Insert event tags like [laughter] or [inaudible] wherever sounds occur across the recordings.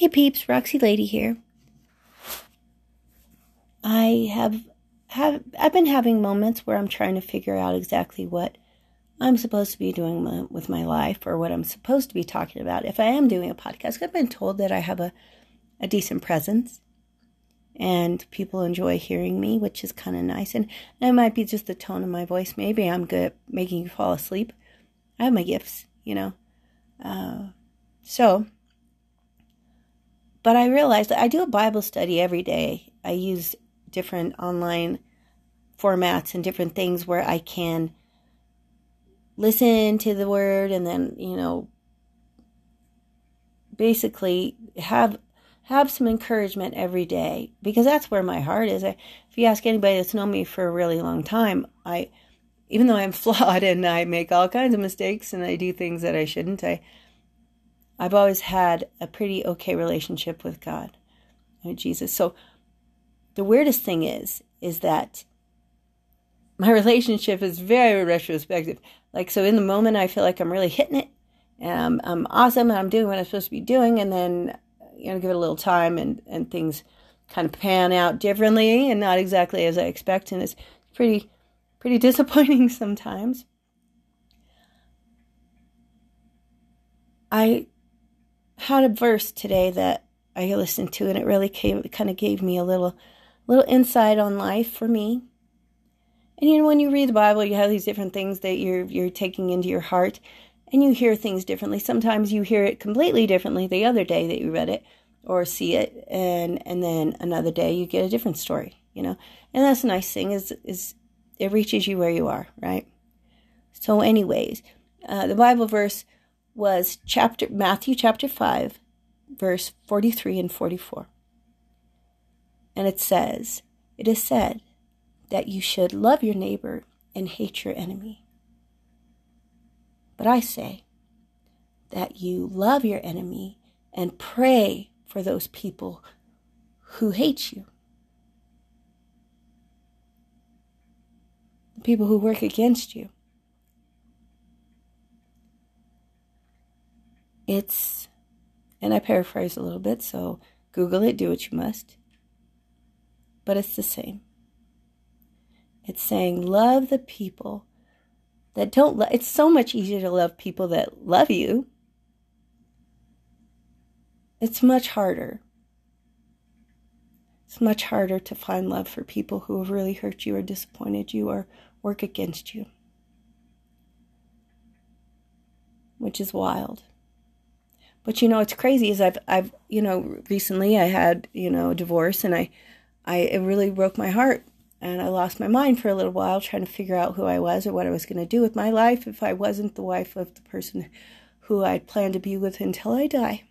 Hey peeps, Roxy Lady here. I have have I've been having moments where I'm trying to figure out exactly what I'm supposed to be doing my, with my life or what I'm supposed to be talking about. If I am doing a podcast, I've been told that I have a, a decent presence and people enjoy hearing me, which is kind of nice. And, and it might be just the tone of my voice. Maybe I'm good at making you fall asleep. I have my gifts, you know. Uh, so, but I realized that I do a Bible study every day. I use different online formats and different things where I can listen to the word and then, you know, basically have have some encouragement every day because that's where my heart is. If you ask anybody that's known me for a really long time, I even though I'm [laughs] flawed and I make all kinds of mistakes and I do things that I shouldn't, I I've always had a pretty okay relationship with God, with Jesus. So the weirdest thing is, is that my [laughs] relationship is very retrospective. Like, so in the moment, I feel like I'm really hitting it and I'm, I'm awesome and I'm doing what I'm supposed to be doing. And then, you know, give it a little time and, and things kind of pan out differently and not exactly as I expect. And it's pretty, pretty [laughs] disappointing sometimes. I had a verse today that I listened to, and it really came, kind of gave me a little, little insight on life for me. And you know, when you read the Bible, you have these different things that you're you're taking into your heart, and you hear things differently. Sometimes you hear it completely differently the other day that you read it or see it, and and then another day you get a different story. You know, and that's a nice thing is is it reaches you where you are, right? So, anyways, uh, the Bible verse was chapter Matthew chapter 5 verse 43 and 44. And it says, it is said that you should love your neighbor and hate your enemy. But I say that you love your enemy and pray for those people who hate you. The people who work against you. It's, and I paraphrase a little bit, so Google it, do what you must. But it's the same. It's saying, love the people that don't love. It's so much easier to love people that love you. It's much harder. It's much harder to find love for people who have really hurt you or disappointed you or work against you. Which is wild. But you know, it's crazy is I've I've you know recently I had you know a divorce and I I it really broke my heart and I lost my mind for a little while trying to figure out who I was or what I was going to do with my life if I wasn't the wife of the person who I planned to be with until I die.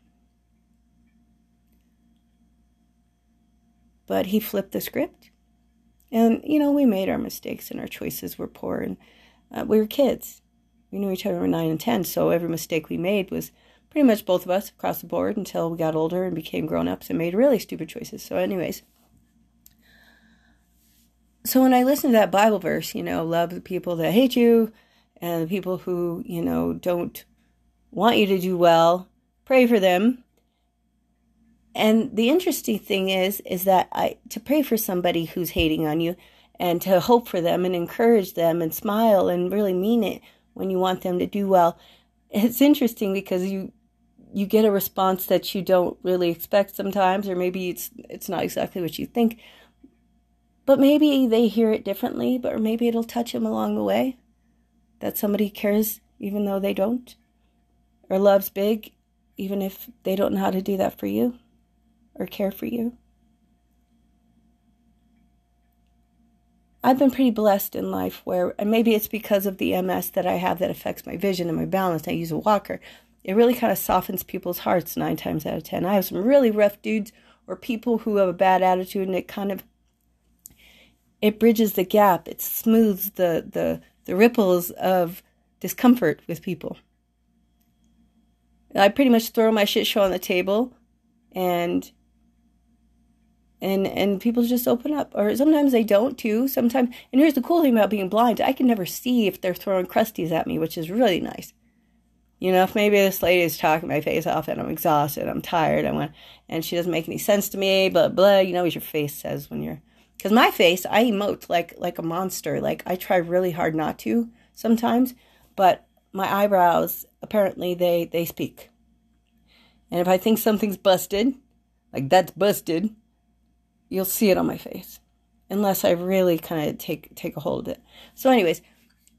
But he flipped the script. And, you know, we made our mistakes and our choices were poor and uh, we were kids. We knew each other when we were 9 and 10, so every mistake we made was pretty much both of us across the board until we got older and became grown ups and made really stupid choices. So, anyways. So when I listen to that Bible verse, you know, love the people that hate you and the people who, you know, don't want you to do well, pray for them. And the interesting thing is is that I to pray for somebody who's hating on you and to hope for them and encourage them and smile and really mean it when you want them to do well. It's interesting because you you get a response that you don't really expect sometimes or maybe it's it's not exactly what you think. But maybe they hear it differently but or maybe it'll touch them along the way that somebody cares even though they don't or loves big even if they don't know how to do that for you or care for you. I've been pretty blessed in life where, and maybe it's because of the MS that I have that affects my vision and my balance. I use a walker it really kind of softens people's hearts nine times out of ten. I have some really rough dudes or people who have a bad attitude, and it kind of it bridges the gap. It smooths the the the ripples of discomfort with people. I pretty much throw my shit show on the table, and and and people just open up or sometimes they don't too sometimes and here's the cool thing about being blind i can never see if they're throwing crusties at me which is really nice You know, if maybe this lady is talking my face off and I'm exhausted, I'm tired, I want, and she doesn't make any sense to me, blah blah. You know what your face says when you're, because my face, I emote like like a monster. Like I try really hard not to sometimes, but my eyebrows apparently they they speak. And if I think something's busted, like that's busted, you'll see it on my face, unless I really kind of take take a hold of it. So, anyways,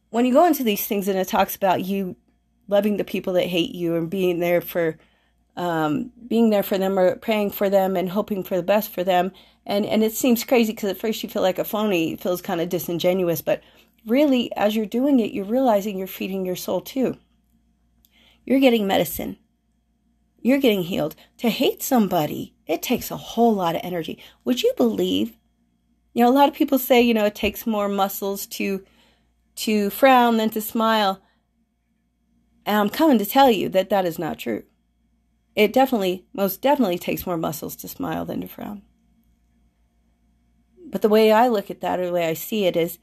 when you go into these things and it talks about you loving the people that hate you and being there for um, being there for them or praying for them and hoping for the best for them. And and it seems crazy because at first you feel like a phony, it feels kind of disingenuous, but really as you're doing it, you're realizing you're feeding your soul too. You're getting medicine. You're getting healed. To hate somebody, it takes a whole lot of energy. Would you believe? You know, a lot of people say, you know, it takes more muscles to to frown than to smile. And I'm coming to tell you that that is not true. It definitely, most definitely takes more muscles to smile than to frown. But the way I look at that, or the way I see it, is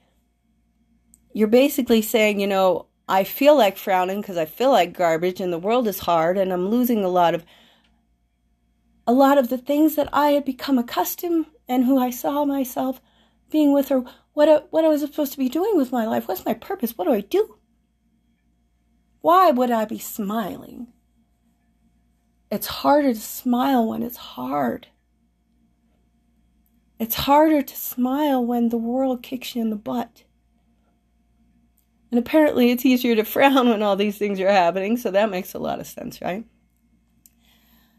you're basically saying, you know, I feel like frowning because I feel like garbage and the world is hard and I'm losing a lot of a lot of the things that I had become accustomed and who I saw myself being with or what I, what I was supposed to be doing with my life. What's my purpose? What do I do? Why would I be smiling? It's harder to smile when it's hard. It's harder to smile when the world kicks you in the butt. And apparently, it's easier to [laughs] frown when all these things are happening, so that makes a lot of sense, right?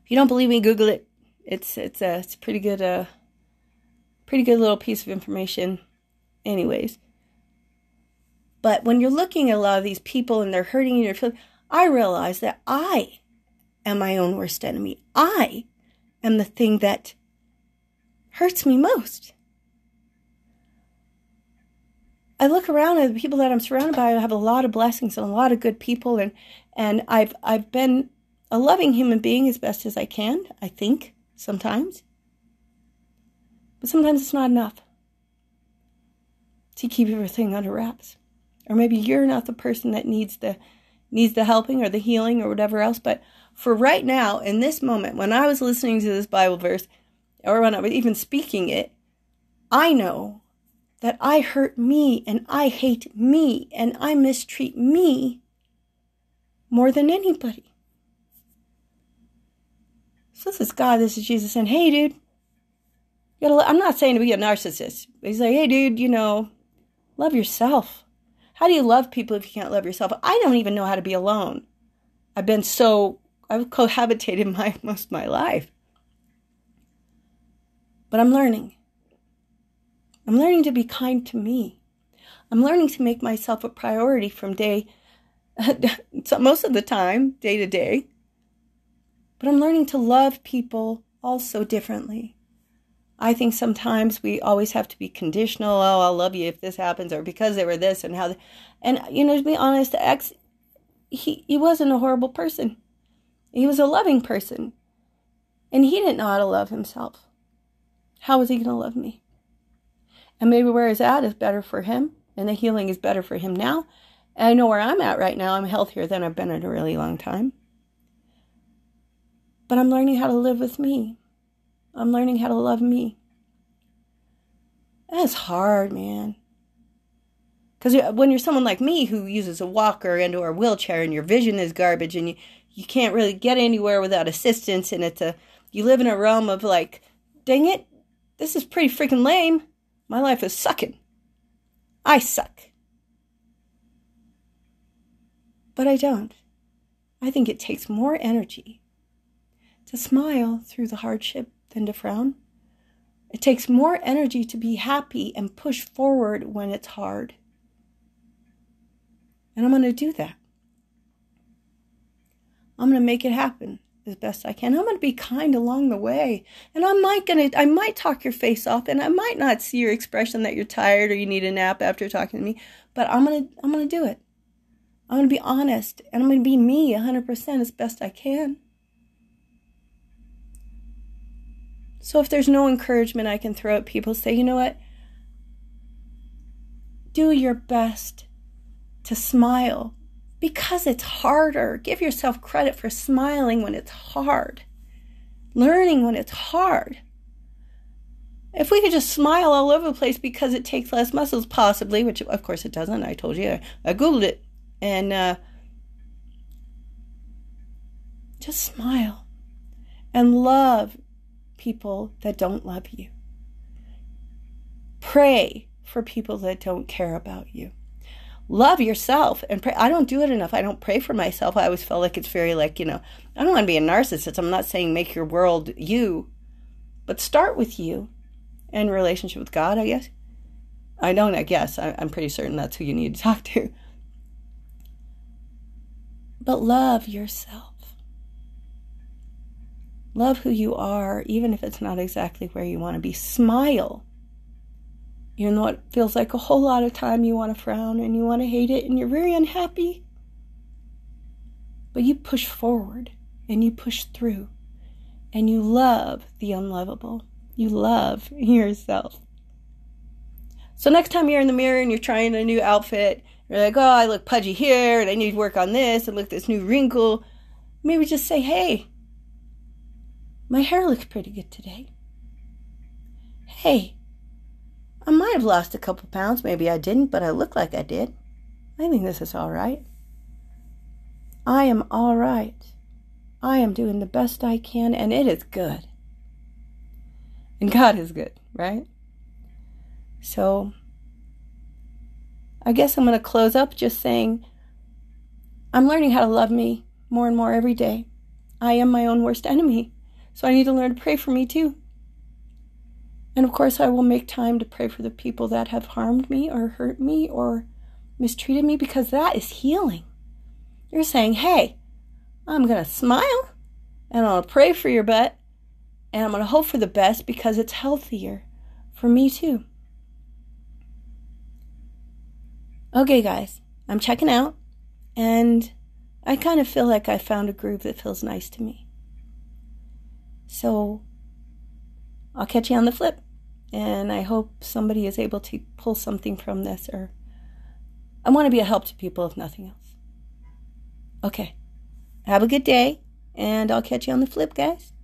If you don't believe me, Google it. It's it's a it's a pretty good uh pretty good little piece of information, anyways. But when you're looking at a lot of these people and they're hurting you, I realize that I am my own worst enemy. I am the thing that hurts me most. I look around at the people that I'm surrounded by. I have a lot of blessings and a lot of good people, and and I've I've been a loving human being as best as I can. I think sometimes, but sometimes it's not enough to keep everything under wraps. Or maybe you're not the person that needs the needs the helping or the healing or whatever else. But for right now, in this moment, when I was listening to this Bible verse, or when I was even speaking it, I know that I hurt me and I hate me and I mistreat me more than anybody. So this is God, this is Jesus saying, hey, dude, I'm not saying to be a narcissist. He's like, hey, dude, you know, love yourself. How do you love people if you can't love yourself? I don't even know how to be alone. I've been so, I've cohabitated [laughs] my most of my life. But I'm learning. I'm learning to be kind to me. I'm learning to make myself a priority from day, [laughs] most of the time, day to day. But I'm learning to love people also differently. I think sometimes we always have to be conditional. Oh, I'll love you if this happens, or because they were this, and how. They, and you know, to be honest, the ex, he he wasn't a horrible person. He was a loving person, and he didn't know how to love himself. How was he going to love me? And maybe where he's at is better for him, and the healing is better for him now. And I know where I'm at right now. I'm healthier than I've been in a really long time. But I'm learning how to live with me. I'm learning how to love me. That's hard, man. Because when you're someone like me who uses a walker and or a wheelchair and your vision is garbage and you, you can't really get anywhere without assistance and it's a you live in a realm of like, dang it, this is pretty freaking lame. My life is sucking. I suck. But I don't. I think it takes more energy to smile through the hardship than to frown. It takes more energy to be happy and push forward when it's hard. And I'm going to do that. I'm going to make it happen as best I can. I'm going to be kind along the way. And I might going to I might talk your face off and I might not see your expression that you're tired or you need a nap after talking to me, but I'm going to I'm going to do it. I'm going to be honest and I'm going to be me 100% as best I can. So if there's no encouragement I can throw at people, say, "You know what? Do your best to smile because it's harder. Give yourself credit for smiling when it's hard, learning when it's hard. If we could just smile all over the place because it takes less muscles, possibly, which of course it doesn't. I told you, I, Googled it. And uh, just smile and love people that don't love you. Pray for people that don't care about you. Love yourself and pray. I don't do it enough. I don't pray for myself. I always feel like it's very like, you know, I don't want to be a narcissist. I'm not saying make your world you, but start with you and relationship with God, I guess. I don't, I guess. I, I'm pretty certain that's who you need to talk to. But love yourself. Love who you are, even if it's not exactly where you want to be. Smile. Even though it feels like a whole lot of time you want to frown and you want to hate it and you're very unhappy. But you push forward and you push through and you love the unlovable. You love yourself. So next time you're in the mirror and you're trying a new outfit, you're like, oh, I look pudgy here and I need to work on this and look this new wrinkle. Maybe just say, hey, my hair looks pretty good today. Hey, I might have lost a couple pounds. Maybe I didn't, but I look like I did. I think this is all right. I am all right. I am doing the best I can, and it is good. And God is good, right? So, I guess I'm going to close up just saying I'm learning how to love me more and more every day. I am my own worst enemy. So I need to learn to pray for me too. And of course, I will make time to pray for the people that have harmed me or hurt me or mistreated me because that is healing. You're saying, hey, I'm going to smile and I'll pray for your butt and I'm going to hope for the best because it's healthier for me too. Okay, guys, I'm checking out and I kind of feel like I found a groove that feels nice to me. So I'll catch you on the flip. And I hope somebody is able to pull something from this, or I want to be a help to people, if nothing else. Okay. Have a good day, and I'll catch you on the flip, guys.